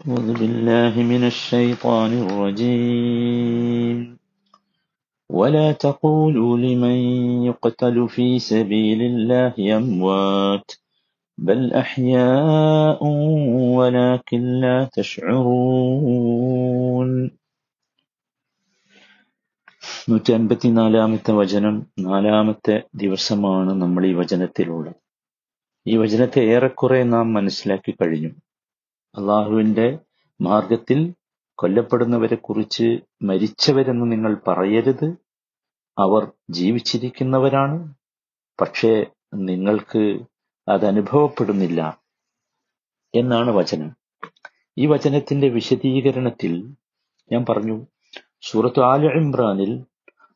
أعوذ بالله من الشيطان الرجيم ولا تقولوا لمن يقتل في سبيل الله أموات بل أحياء ولكن لا تشعرون നൂറ്റി അൻപത്തിനാലാമത്തെ വചനം നാലാമത്തെ ദിവസമാണ് നമ്മൾ ഈ വചനത്തിലുള്ളത് ഈ വചനത്തെ ഏറെക്കുറെ നാം മനസ്സിലാക്കി കഴിഞ്ഞു അള്ളാഹുവിന്റെ മാർഗത്തിൽ കൊല്ലപ്പെടുന്നവരെ കുറിച്ച് മരിച്ചവരെന്ന് നിങ്ങൾ പറയരുത്. അവർ ജീവിച്ചിരിക്കുന്നവരാണ്. പക്ഷേ നിങ്ങൾക്ക് അതനുഭവപ്പെടുന്നില്ല എന്നാണ് വചനം. ഈ വചനത്തിന്റെ വിശദീകരണത്തിൽ ഞാൻ പറഞ്ഞു സൂറത്ത് ആല ഇമ്രാനിൽ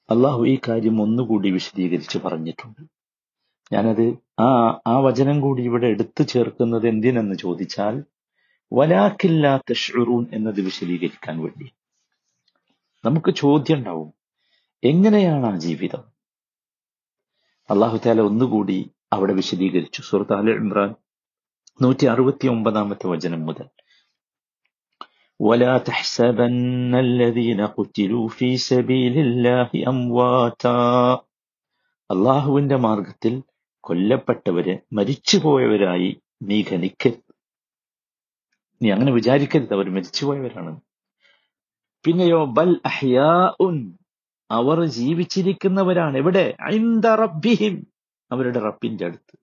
അള്ളാഹു ഈ കാര്യം ഒന്നുകൂടി വിശദീകരിച്ച് പറഞ്ഞിട്ടുണ്ട്. ഞാനത് ആ ആ വചനം കൂടി ഇവിടെ എടുത്തു ചേർക്കുന്നത് എന്തിനെന്ന് ചോദിച്ചാൽ വലാക്കില്ലാത്ത ഷുറൂൻ എന്നത് വിശദീകരിക്കാൻ വേണ്ടി നമുക്ക് ചോദ്യം ഉണ്ടാവും എങ്ങനെയാണ് ആ ജീവിതം അള്ളാഹു താല ഒന്നുകൂടി അവിടെ വിശദീകരിച്ചു സുഹൃത്ത് അല ഇമ്രാൻ നൂറ്റി അറുപത്തി ഒമ്പതാമത്തെ വചനം മുതൽ ولا تحسبن الذين قتلوا في سبيل الله أمواتا അള്ളാഹുവിന്റെ മാർഗത്തിൽ കൊല്ലപ്പെട്ടവരെ മരിച്ചുപോയവരായി നീ ഖനിക്കരുത് നീ അങ്ങനെ വിചാരിക്കരുത്. അവർ മരിച്ചുപോയവരാണ്. പിന്നെയോ ബൽ അഹ്യാ ഉൻ അവർ ജീവിച്ചിരിക്കുന്നവരാണ്. എവിടെ? റബ്ബിഹിം. അവരുടെ റബ്ബിന്റെ അടുത്ത്.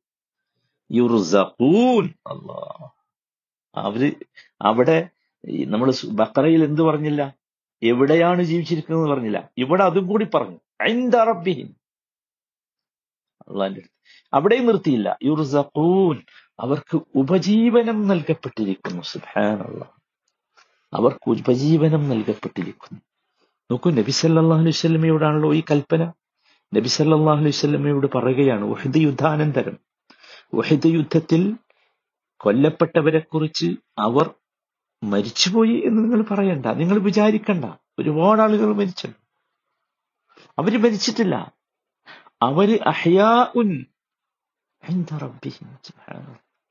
യുർസഖൂൻ. അല്ലാ അവർ അവിടെ നമ്മൾ ബക്കറയിൽ എന്ത് പറഞ്ഞില്ല? എവിടെയാണ് ജീവിച്ചിരിക്കുന്നത് പറഞ്ഞില്ല. ഇവിടെ അതും കൂടി പറഞ്ഞു. ഐന്ദ അള്ളാന്റെ അടുത്ത്. അവിടെയും നിർത്തിയില്ല. യുർസഖൂൻ. അവർക്ക് ഉപജീവനം നൽകപ്പെട്ടിരിക്കുന്നു സുഹാനുള്ള അവർക്ക് ഉപജീവനം നൽകപ്പെട്ടിരിക്കുന്നു. നോക്കൂ നബി സല്ലാഹു അലൈഹി ഈ കൽപ്പന. നബി സല്ലാഹു അലൈഹി പറയുകയാണ് വഹിദ് യുദ്ധാനന്തരം. വഹിദ് യുദ്ധത്തിൽ കൊല്ലപ്പെട്ടവരെ കുറിച്ച് അവർ മരിച്ചുപോയി എന്ന് നിങ്ങൾ പറയണ്ട. നിങ്ങൾ വിചാരിക്കണ്ട. ഒരുപാട് ആളുകൾ മരിച്ചു അവർ മരിച്ചിട്ടില്ല. അവർ അഹ്യാ ഉൻ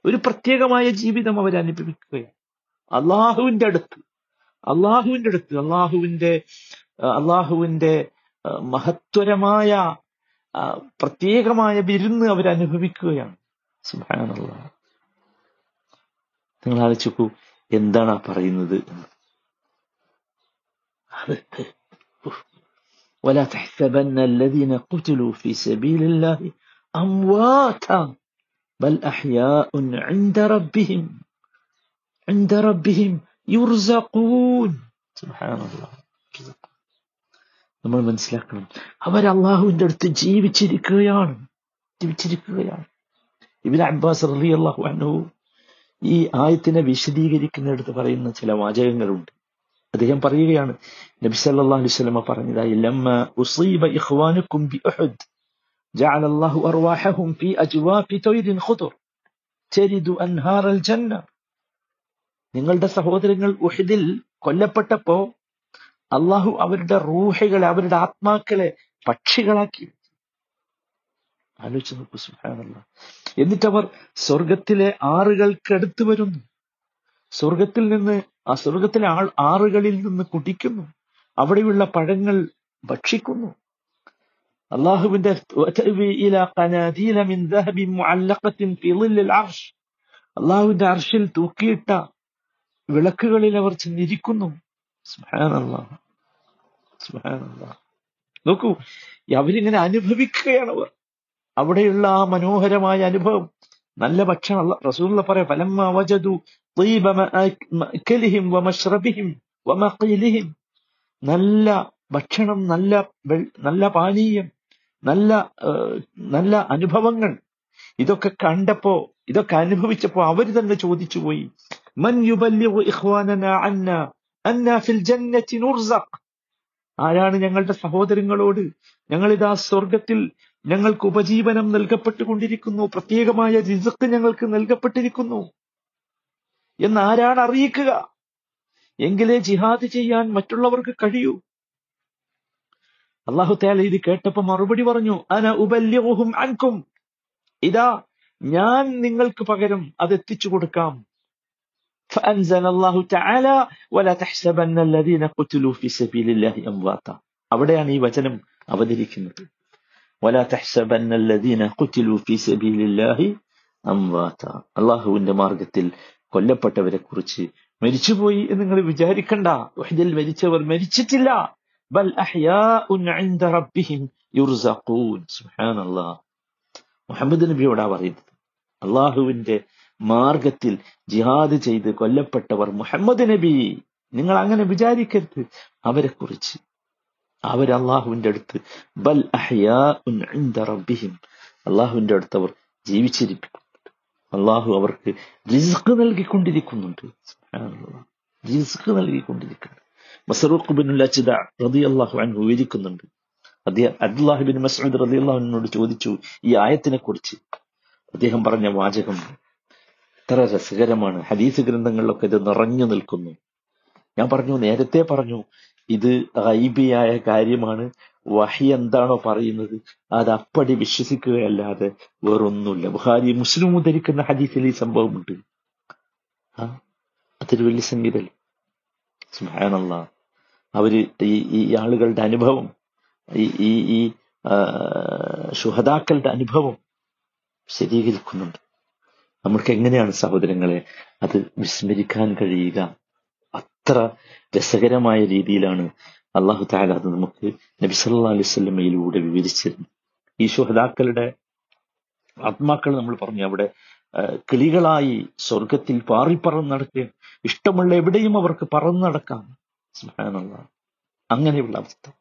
ഒരു പ്രത്യേകമായ ജീവിതം അവർ അനുഭവിക്കുകയാണ് അള്ളാഹുവിന്റെ അടുത്ത് അള്ളാഹുവിന്റെ അടുത്ത് അള്ളാഹുവിന്റെ അള്ളാഹുവിന്റെ മഹത്വരമായ പ്രത്യേകമായ വിരുന്ന് അവർ അനുഭവിക്കുകയാണ് സുബാനുള്ള നിങ്ങൾ ആലോചിക്കൂ എന്താണ് ആ പറയുന്നത് ولا تحسبن الذين قتلوا في سبيل الله أمواتا بل أحياء عند ربهم عند ربهم യുർസഖൂൻ നമ്മൾ മനസ്സിലാക്കണം അവർ അള്ളാഹുവിന്റെ അടുത്ത് ജീവിച്ചിരിക്കുകയാണ് ജീവിച്ചിരിക്കുകയാണ് ഇബിൻ അബ്ബാസ് റലി അള്ളാഹു അനു ഈ ആയത്തിനെ വിശദീകരിക്കുന്നിടത്ത് പറയുന്ന ചില വാചകങ്ങളുണ്ട് അദ്ദേഹം പറയുകയാണ് നബി സല്ലല്ലാഹു അലൈഹി വസല്ലമ പറഞ്ഞതായി ലമ്മ ഉസീബ ഇഖ്വാനുക്കും ബി ഉഹദ് جعل الله أرواحهم في أجواف طير خضر ترد أنهار الجنة നിങ്ങളുടെ സഹോദരങ്ങൾ ഉഹിദിൽ കൊല്ലപ്പെട്ടപ്പോ അള്ളാഹു അവരുടെ റൂഹകളെ അവരുടെ ആത്മാക്കളെ പക്ഷികളാക്കി ആലോചിച്ച് നോക്കൂ സുഹാനല്ല എന്നിട്ടവർ സ്വർഗത്തിലെ ആറുകൾക്കടുത്ത് വരുന്നു സ്വർഗത്തിൽ നിന്ന് ആ സ്വർഗത്തിലെ ആൾ ആറുകളിൽ നിന്ന് കുടിക്കുന്നു അവിടെയുള്ള പഴങ്ങൾ ഭക്ഷിക്കുന്നു അള്ളാഹുവിന്റെ അള്ളാഹുവിന്റെ അർഷിൽ തൂക്കിയിട്ട വിളക്കുകളിൽ അവർ ചെന്നിരിക്കുന്നു. നോക്കൂ അവരിങ്ങനെ അനുഭവിക്കുകയാണ് അവർ. അവിടെയുള്ള ആ മനോഹരമായ അനുഭവം. നല്ല ഭക്ഷണം റസൂള്ള പറയാം ഫലമ്മ വജതു നല്ല ഭക്ഷണം നല്ല നല്ല പാനീയം. നല്ല നല്ല അനുഭവങ്ങൾ. ഇതൊക്കെ കണ്ടപ്പോ ഇതൊക്കെ അനുഭവിച്ചപ്പോ അവർ തന്നെ ചോദിച്ചു പോയി മൻ ആരാണ് ഞങ്ങളുടെ സഹോദരങ്ങളോട്? ഞങ്ങളിതാ സ്വർഗത്തിൽ ഞങ്ങൾക്ക് ഉപജീവനം നൽകപ്പെട്ടുകൊണ്ടിരിക്കുന്നു. പ്രത്യേകമായ റിസക്ക് ഞങ്ങൾക്ക് നൽകപ്പെട്ടിരിക്കുന്നു. എന്ന് ആരാണ് അറിയിക്കുക? എങ്കിലേ ജിഹാദ് ചെയ്യാൻ മറ്റുള്ളവർക്ക് കഴിയൂ. അള്ളാഹു തയാൽ ഇത് കേട്ടപ്പോ മറുപടി പറഞ്ഞു അന ഉപല്യവും അൻകും. ഇതാ ഞാൻ നിങ്ങൾക്ക് പകരം അത് എത്തിച്ചു കൊടുക്കാം. അവിടെയാണ് ഈ വചനം അവതരിക്കുന്നത്. അള്ളാഹുവിന്റെ മാർഗത്തിൽ കൊല്ലപ്പെട്ടവരെ കുറിച്ച് മരിച്ചുപോയി എന്ന് നിങ്ങൾ വിചാരിക്കണ്ട. വഹദിൽ മരിച്ചവർ മരിച്ചിട്ടില്ല. ബൽ അഹ്യാഉൻ റബ്ബിഹിം യുർസഖൂൻ സുബ്ഹാനല്ലാഹ് മുഹമ്മദ് നബിയോടാ പറയുന്നത്. അള്ളാഹുവിന്റെ മാർഗത്തിൽ ജിഹാദ് ചെയ്ത് കൊല്ലപ്പെട്ടവർ മുഹമ്മദ് നബി. നിങ്ങൾ അങ്ങനെ വിചാരിക്കരുത്. അവരെ കുറിച്ച് അവർ അള്ളാഹുവിന്റെ അടുത്ത് ബൽ റബ്ബിഹിം. അള്ളാഹുവിന്റെ അടുത്ത് അവർ ജീവിച്ചിരിക്കുന്നുണ്ട് അള്ളാഹു അവർക്ക് റിസ്ക് നൽകിക്കൊണ്ടിരിക്കുന്നുണ്ട്. റിസ്ക് നൽകിക്കൊണ്ടിരിക്കുന്നുണ്ട്. മസറൂഖ് ബിൻ ലച്ചിദ റളിയല്ലാഹു അൻഹു വിവരിക്കുന്നുണ്ട്. അദ്ദേഹം അബ്ദുല്ലാഹി ബിൻ മസ്ഊദ് റളിയല്ലാഹു അൻഹുവിനോട് ചോദിച്ചു ഈ ആയത്തിനെ കുറിച്ച് അദ്ദേഹം പറഞ്ഞ വാചകം എത്ര രസകരമാണ്. ഹദീസ് ഗ്രന്ഥങ്ങളിലൊക്കെ ഇത് നിറഞ്ഞു നിൽക്കുന്നു. ഞാൻ പറഞ്ഞു നേരത്തെ പറഞ്ഞു ഇത് ഗൈബിയായ കാര്യമാണ്. വഹി എന്താണോ പറയുന്നത് അത് അപ്പടി വിശ്വസിക്കുകയല്ലാതെ വേറൊന്നുമില്ല. ബുഹാരി മുസ്ലിം ഉദ്ധരിക്കുന്ന ഹദീസിൽ ഈ സംഭവമുണ്ട്. ആ അതൊരു വലിയ സംഗീതല്ലേ സുഹാനല്ല അവർ ഈ ഈ ആളുകളുടെ അനുഭവം ഈ ഈ ഈ ശുഹതാക്കളുടെ അനുഭവം ശരീകരിക്കുന്നുണ്ട് നമ്മൾക്ക് എങ്ങനെയാണ് സഹോദരങ്ങളെ അത് വിസ്മരിക്കാൻ കഴിയുക? അത്ര രസകരമായ രീതിയിലാണ് അള്ളാഹു താല അത് നമുക്ക് നബി സല്ലാ അലൈഹി സ്വല്ലമയിലൂടെ വിവരിച്ചിരുന്നു ഈ ശുഹദാക്കളുടെ ആത്മാക്കൾ നമ്മൾ പറഞ്ഞു അവിടെ കിളികളായി സ്വർഗത്തിൽ പാറിപ്പറന്ന് നടക്കുകയും ഇഷ്ടമുള്ള എവിടെയും അവർക്ക് പറന്ന് നടക്കാം. സുബ്ഹാനല്ലാഹ്. അങ്ങനെയുള്ള അവസ്ഥ.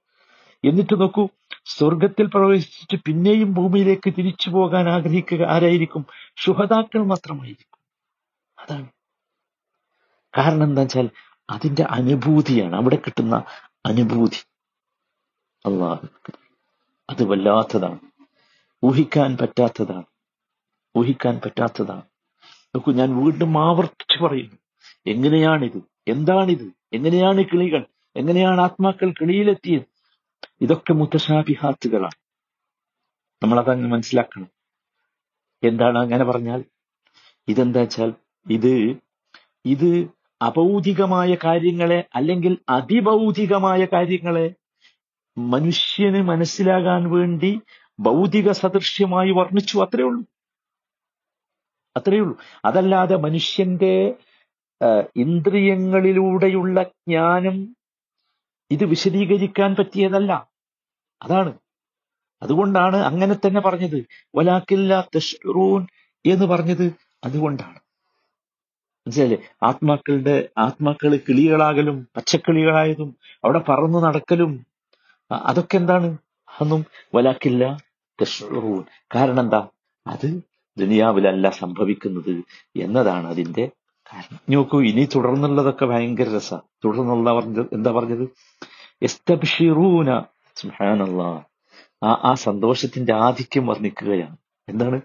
എന്നിട്ട് നോക്കൂ സ്വർഗത്തിൽ പ്രവേശിച്ചിട്ട് പിന്നെയും ഭൂമിയിലേക്ക് തിരിച്ചു പോകാൻ ആഗ്രഹിക്കുക ആരായിരിക്കും? ശുഹതാക്കൾ മാത്രമായിരിക്കും. അതാണ്. കാരണം എന്താ വെച്ചാൽ അതിന്റെ അനുഭൂതിയാണ്. അവിടെ കിട്ടുന്ന അനുഭൂതി. അള്ളാഹു. അത് വല്ലാത്തതാണ്. ഊഹിക്കാൻ പറ്റാത്തതാണ്. ഊഹിക്കാൻ പറ്റാത്തതാണ്. നോക്കൂ ഞാൻ വീണ്ടും ആവർത്തിച്ചു പറയുന്നു. എങ്ങനെയാണിത്? എന്താണിത്? എങ്ങനെയാണ് കിളികൾ? എങ്ങനെയാണ് ആത്മാക്കൾ കിളിയിലെത്തിയത്? ഇതൊക്കെ മുത്തശാഭിഹാത്തുകളാണ് നമ്മൾ അതങ്ങ് മനസ്സിലാക്കണം. എന്താണ് അങ്ങനെ പറഞ്ഞാൽ? ഇതെന്താ വെച്ചാൽ ഇത് ഇത് അഭൗതികമായ കാര്യങ്ങളെ അല്ലെങ്കിൽ അതിഭൗതികമായ കാര്യങ്ങളെ മനുഷ്യന് മനസ്സിലാകാൻ വേണ്ടി ഭൗതിക സദൃശ്യമായി വർണിച്ചു അത്രേ ഉള്ളൂ. അത്രേ ഉള്ളൂ അതല്ലാതെ മനുഷ്യന്റെ ഇന്ദ്രിയങ്ങളിലൂടെയുള്ള ജ്ഞാനം ഇത് വിശദീകരിക്കാൻ പറ്റിയതല്ല. അതാണ്. അതുകൊണ്ടാണ് അങ്ങനെ തന്നെ പറഞ്ഞത്. വലാക്കില്ല തഷ്റൂൻ എന്ന് പറഞ്ഞത് അതുകൊണ്ടാണ്. മനസ്സിലല്ലേ ആത്മാക്കളുടെ ആത്മാക്കൾ കിളികളാകലും പച്ചക്കിളികളായതും അവിടെ പറന്നു നടക്കലും അതൊക്കെ എന്താണ്? അതൊന്നും വലാക്കില്ല തഷ്റൂൻ കാരണം എന്താ? അത് ദുനിയാവിലല്ല സംഭവിക്കുന്നത് എന്നതാണ് അതിന്റെ കാരണം. നോക്കൂ ഇനി തുടർന്നുള്ളതൊക്കെ ഭയങ്കര രസ. തുടർന്നുള്ള എന്താ പറഞ്ഞത്? എസ്തബ്ഷിറൂന സുബ്ഹാനല്ലാ. ആ ആ സന്തോഷത്തിന്റെ ആധിക്യം വർണിക്കുകയാണ്. എന്താണ്?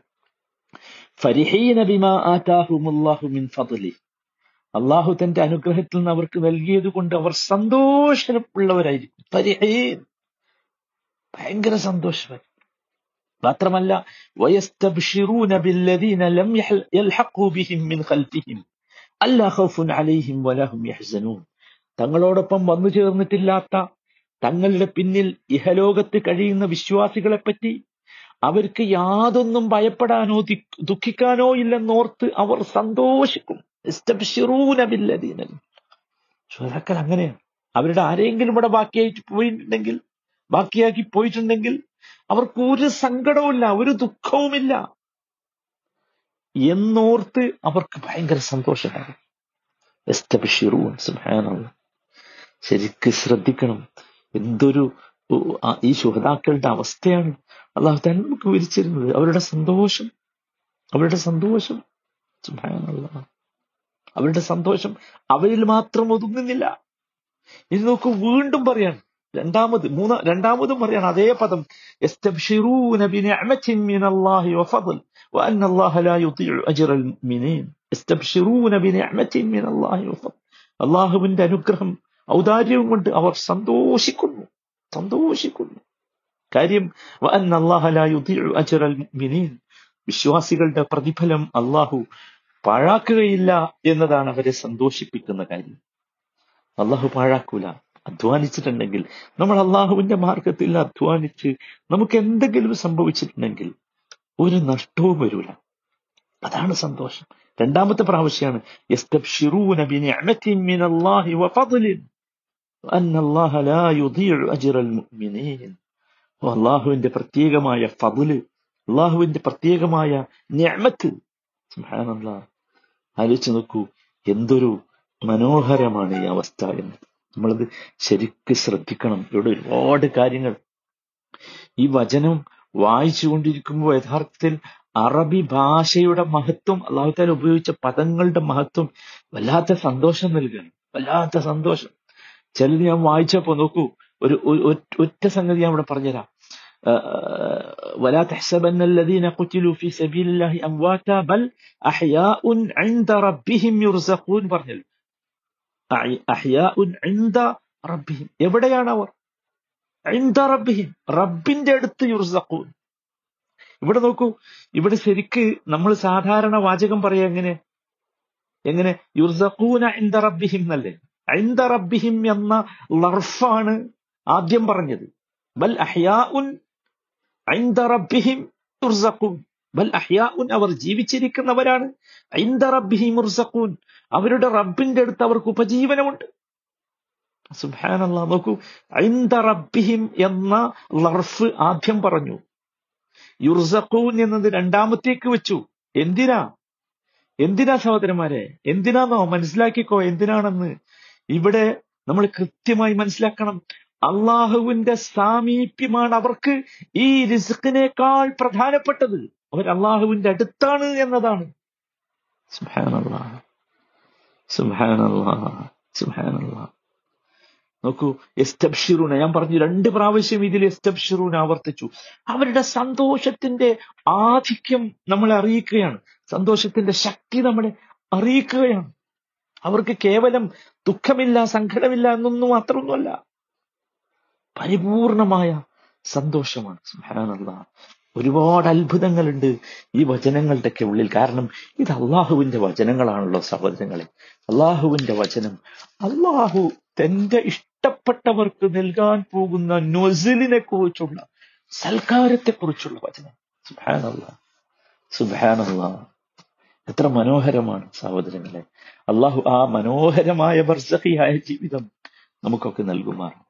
അള്ളാഹു തന്റെ അനുഗ്രഹത്തിൽ നിന്ന് അവർക്ക് നൽകിയത് കൊണ്ട് അവർ സന്തോഷമുള്ളവരായിരിക്കും ഭയങ്കര സന്തോഷമായി മാത്രമല്ല തങ്ങളോടൊപ്പം വന്നു ചേർന്നിട്ടില്ലാത്ത തങ്ങളുടെ പിന്നിൽ ഇഹലോകത്ത് കഴിയുന്ന വിശ്വാസികളെപ്പറ്റി അവർക്ക് യാതൊന്നും ഭയപ്പെടാനോ ദുഃഖിക്കാനോ ഇല്ലെന്നോർത്ത് അവർ സന്തോഷിക്കും. ശ്രോതാക്കൾ അങ്ങനെയാണ്. അവരുടെ ആരെങ്കിലും ഇവിടെ ബാക്കിയായിട്ട് പോയിട്ടുണ്ടെങ്കിൽ ബാക്കിയാക്കി പോയിട്ടുണ്ടെങ്കിൽ അവർക്ക് ഒരു സങ്കടവുമില്ല ഒരു ദുഃഖവുമില്ല. എന്നോർത്ത് അവർക്ക് ഭയങ്കര സന്തോഷമാണ് ശരിക്ക് ശ്രദ്ധിക്കണം. എന്തൊരു ഈ ശുഹതാക്കളുടെ അവസ്ഥയാണ് അള്ളാഹു തന്നെ നമുക്ക് വിരിച്ചിരുന്നത് അവരുടെ സന്തോഷം അവരുടെ സന്തോഷം അവരുടെ സന്തോഷം അവരിൽ മാത്രം ഒതുങ്ങുന്നില്ല. ഇനി നോക്കൂ വീണ്ടും പറയാണ് രണ്ടാമത് മൂന്ന രണ്ടാമതും പറയാണ് അതേ പദം. അള്ളാഹുവിന്റെ അനുഗ്രഹം ഔദാര്യവും കൊണ്ട് അവർ സന്തോഷിക്കുന്നു. സന്തോഷിക്കുന്നു. കാര്യം വിശ്വാസികളുടെ പ്രതിഫലം അള്ളാഹു പാഴാക്കുകയില്ല എന്നതാണ് അവരെ സന്തോഷിപ്പിക്കുന്ന കാര്യം. അള്ളാഹു പാഴാക്കൂല. അധ്വാനിച്ചിട്ടുണ്ടെങ്കിൽ നമ്മൾ അള്ളാഹുവിന്റെ മാർഗത്തിൽ അധ്വാനിച്ച് നമുക്ക് എന്തെങ്കിലും സംഭവിച്ചിട്ടുണ്ടെങ്കിൽ ഒരു നഷ്ടവും വരൂല. അതാണ് സന്തോഷം. രണ്ടാമത്തെ പ്രാവശ്യമാണ് അള്ളാഹുവിന്റെ പ്രത്യേകമായ ഫതിൽ അള്ളാഹുവിന്റെ പ്രത്യേകമായ സുബ്ഹാനല്ലാഹ്. ആലോചിച്ച് നോക്കൂ എന്തൊരു മനോഹരമാണ് ഈ അവസ്ഥ എന്ന്. നമ്മളത് ശരിക്ക് ശ്രദ്ധിക്കണം ഇവിടെ ഒരുപാട് കാര്യങ്ങൾ ഈ വചനം വായിച്ചുകൊണ്ടിരിക്കുമ്പോൾ യഥാർത്ഥത്തിൽ അറബി ഭാഷയുടെ മഹത്വം അള്ളാഹുത്താല ഉപയോഗിച്ച പദങ്ങളുടെ മഹത്വം വല്ലാത്ത സന്തോഷം നൽകുകയാണ് വല്ലാത്ത സന്തോഷം ചിലത് ഞാൻ വായിച്ചപ്പോ നോക്കൂ ഒരു ഒരു- ഒറ്റ- ഒറ്റ സംഗതി ഞാൻ ഇവിടെ പറഞ്ഞുതരാം ولا تحسبن الذين قتلوا في سبيل الله أمواتا بل أحياء عند ربهم يرزقون പറഞ്ഞല്ലോ അഹ്- അഹ്യാഉൻ ഇൻദ റബ്ബിഹിം. എവിടെയാണ് അവർ റബ്ബിഹിം. റബ്ബിന്റെ അടുത്ത് യുർസഖൂൻ. ഇവിടെ നോക്കൂ ഇവിടെ ശരിക്ക് നമ്മൾ സാധാരണ വാചകം പറയാ എങ്ങനെ? എങ്ങനെ? യുർസഖൂന ഇൻദ റബ്ബിഹിം എന്നല്ലേ? ഇൻദ റബ്ബിഹിം എന്ന ലർഫാണ് ആദ്യം പറഞ്ഞത്. ബൽ അഹ്യാഉൻ ഇൻദ റബ്ബിഹിം യുർസഖൂൻ. അവർ ജീവിച്ചിരിക്കുന്നവരാണ്. അവരുടെ റബ്ബിന്റെ അടുത്ത് അവർക്ക് ഉപജീവനമുണ്ട്. നോക്കൂ. ഐന്ദ എന്ന ലർഫ് ആദ്യം പറഞ്ഞു. യുർസഖൂൻ എന്നത് രണ്ടാമത്തേക്ക് വെച്ചു. എന്തിനാ? എന്തിനാ സഹോദരന്മാരെ? എന്തിനാന്നോ? മനസ്സിലാക്കിക്കോ എന്തിനാണെന്ന്? ഇവിടെ നമ്മൾ കൃത്യമായി മനസ്സിലാക്കണം. അള്ളാഹുവിന്റെ സാമീപ്യമാണ് അവർക്ക് ഈ റിസ്ക്കിനേക്കാൾ പ്രധാനപ്പെട്ടത്. അവർ അള്ളാഹുവിന്റെ അടുത്താണ് എന്നതാണ്. നോക്കൂ എസ്തബ്ഷിറൂന ഞാൻ പറഞ്ഞു രണ്ട് പ്രാവശ്യം ഇതിൽ എസ്തബ്ഷിറൂന ആവർത്തിച്ചു. അവരുടെ സന്തോഷത്തിന്റെ ആധിക്യം നമ്മളെ അറിയിക്കുകയാണ്. സന്തോഷത്തിന്റെ ശക്തി നമ്മളെ അറിയിക്കുകയാണ്. അവർക്ക് കേവലം ദുഃഖമില്ല സങ്കടമില്ല എന്നൊന്നും മാത്രമൊന്നുമല്ല. പരിപൂർണമായ സന്തോഷമാണ്. ഒരുപാട് അത്ഭുതങ്ങളുണ്ട് ഈ വചനങ്ങളുടെയൊക്കെ ഉള്ളിൽ. കാരണം ഇത് അള്ളാഹുവിന്റെ വചനങ്ങളാണല്ലോ സഹോദരങ്ങളെ. അള്ളാഹുവിന്റെ വചനം. അള്ളാഹു തന്റെ ഇഷ്ടപ്പെട്ടവർക്ക് നൽകാൻ പോകുന്ന നൊസിലിനെ കുറിച്ചുള്ള സൽക്കാരത്തെ കുറിച്ചുള്ള വചനം. സുബാനല്ല സുബാനല്ല എത്ര മനോഹരമാണ് സഹോദരങ്ങളെ. അള്ളാഹു ആ മനോഹരമായ ബർസഹിയായ ജീവിതം നമുക്കൊക്കെ നൽകുമാറാണ്.